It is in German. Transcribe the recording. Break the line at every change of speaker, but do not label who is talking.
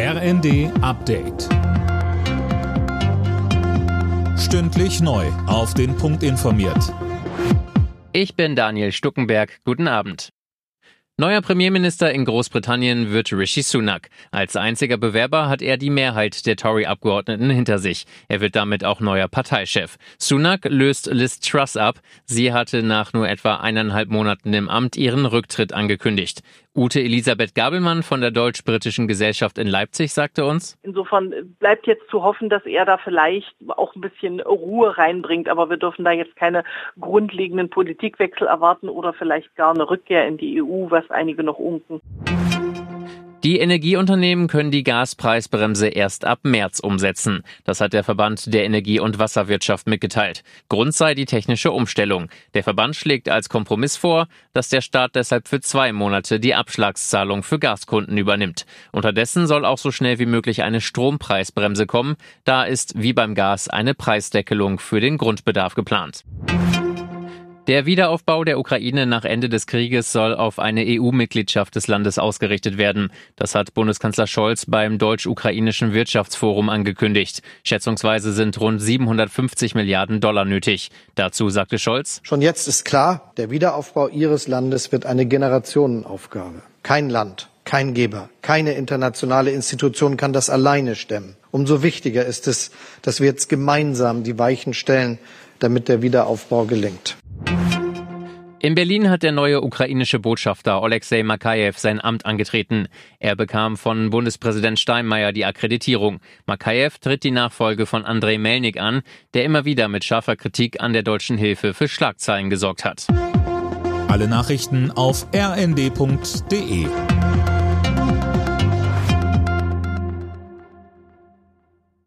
RND Update. Stündlich neu. Auf den Punkt informiert.
Ich bin Daniel Stuckenberg. Guten Abend. Neuer Premierminister in Großbritannien wird Rishi Sunak. Als einziger Bewerber hat er die Mehrheit der Tory-Abgeordneten hinter sich. Er wird damit auch neuer Parteichef. Sunak löst Liz Truss ab. Sie hatte nach nur etwa eineinhalb Monaten im Amt ihren Rücktritt angekündigt. Ute Elisabeth Gabelmann von der Deutsch-Britischen Gesellschaft in Leipzig sagte uns.
Insofern bleibt jetzt zu hoffen, dass er da vielleicht auch ein bisschen Ruhe reinbringt. Aber wir dürfen da jetzt keine grundlegenden Politikwechsel erwarten oder vielleicht gar eine Rückkehr in die EU, was einige noch unken.
Die Energieunternehmen können die Gaspreisbremse erst ab März umsetzen. Das hat der Verband der Energie- und Wasserwirtschaft mitgeteilt. Grund sei die technische Umstellung. Der Verband schlägt als Kompromiss vor, dass der Staat deshalb für zwei Monate die Abschlagszahlung für Gaskunden übernimmt. Unterdessen soll auch so schnell wie möglich eine Strompreisbremse kommen. Da ist wie beim Gas eine Preisdeckelung für den Grundbedarf geplant. Der Wiederaufbau der Ukraine nach Ende des Krieges soll auf eine EU-Mitgliedschaft des Landes ausgerichtet werden. Das hat Bundeskanzler Scholz beim Deutsch-Ukrainischen Wirtschaftsforum angekündigt. Schätzungsweise sind rund 750 Milliarden Dollar nötig. Dazu sagte Scholz,
Schon jetzt ist klar, der Wiederaufbau Ihres Landes wird eine Generationenaufgabe. Kein Land, kein Geber, keine internationale Institution kann das alleine stemmen. Umso wichtiger ist es, dass wir jetzt gemeinsam die Weichen stellen, damit der Wiederaufbau gelingt.
In Berlin hat der neue ukrainische Botschafter Alexei Makayev sein Amt angetreten. Er bekam von Bundespräsident Steinmeier die Akkreditierung. Makayev tritt die Nachfolge von Andrei Melnik an, der immer wieder mit scharfer Kritik an der deutschen Hilfe für Schlagzeilen gesorgt hat.
Alle Nachrichten auf rnd.de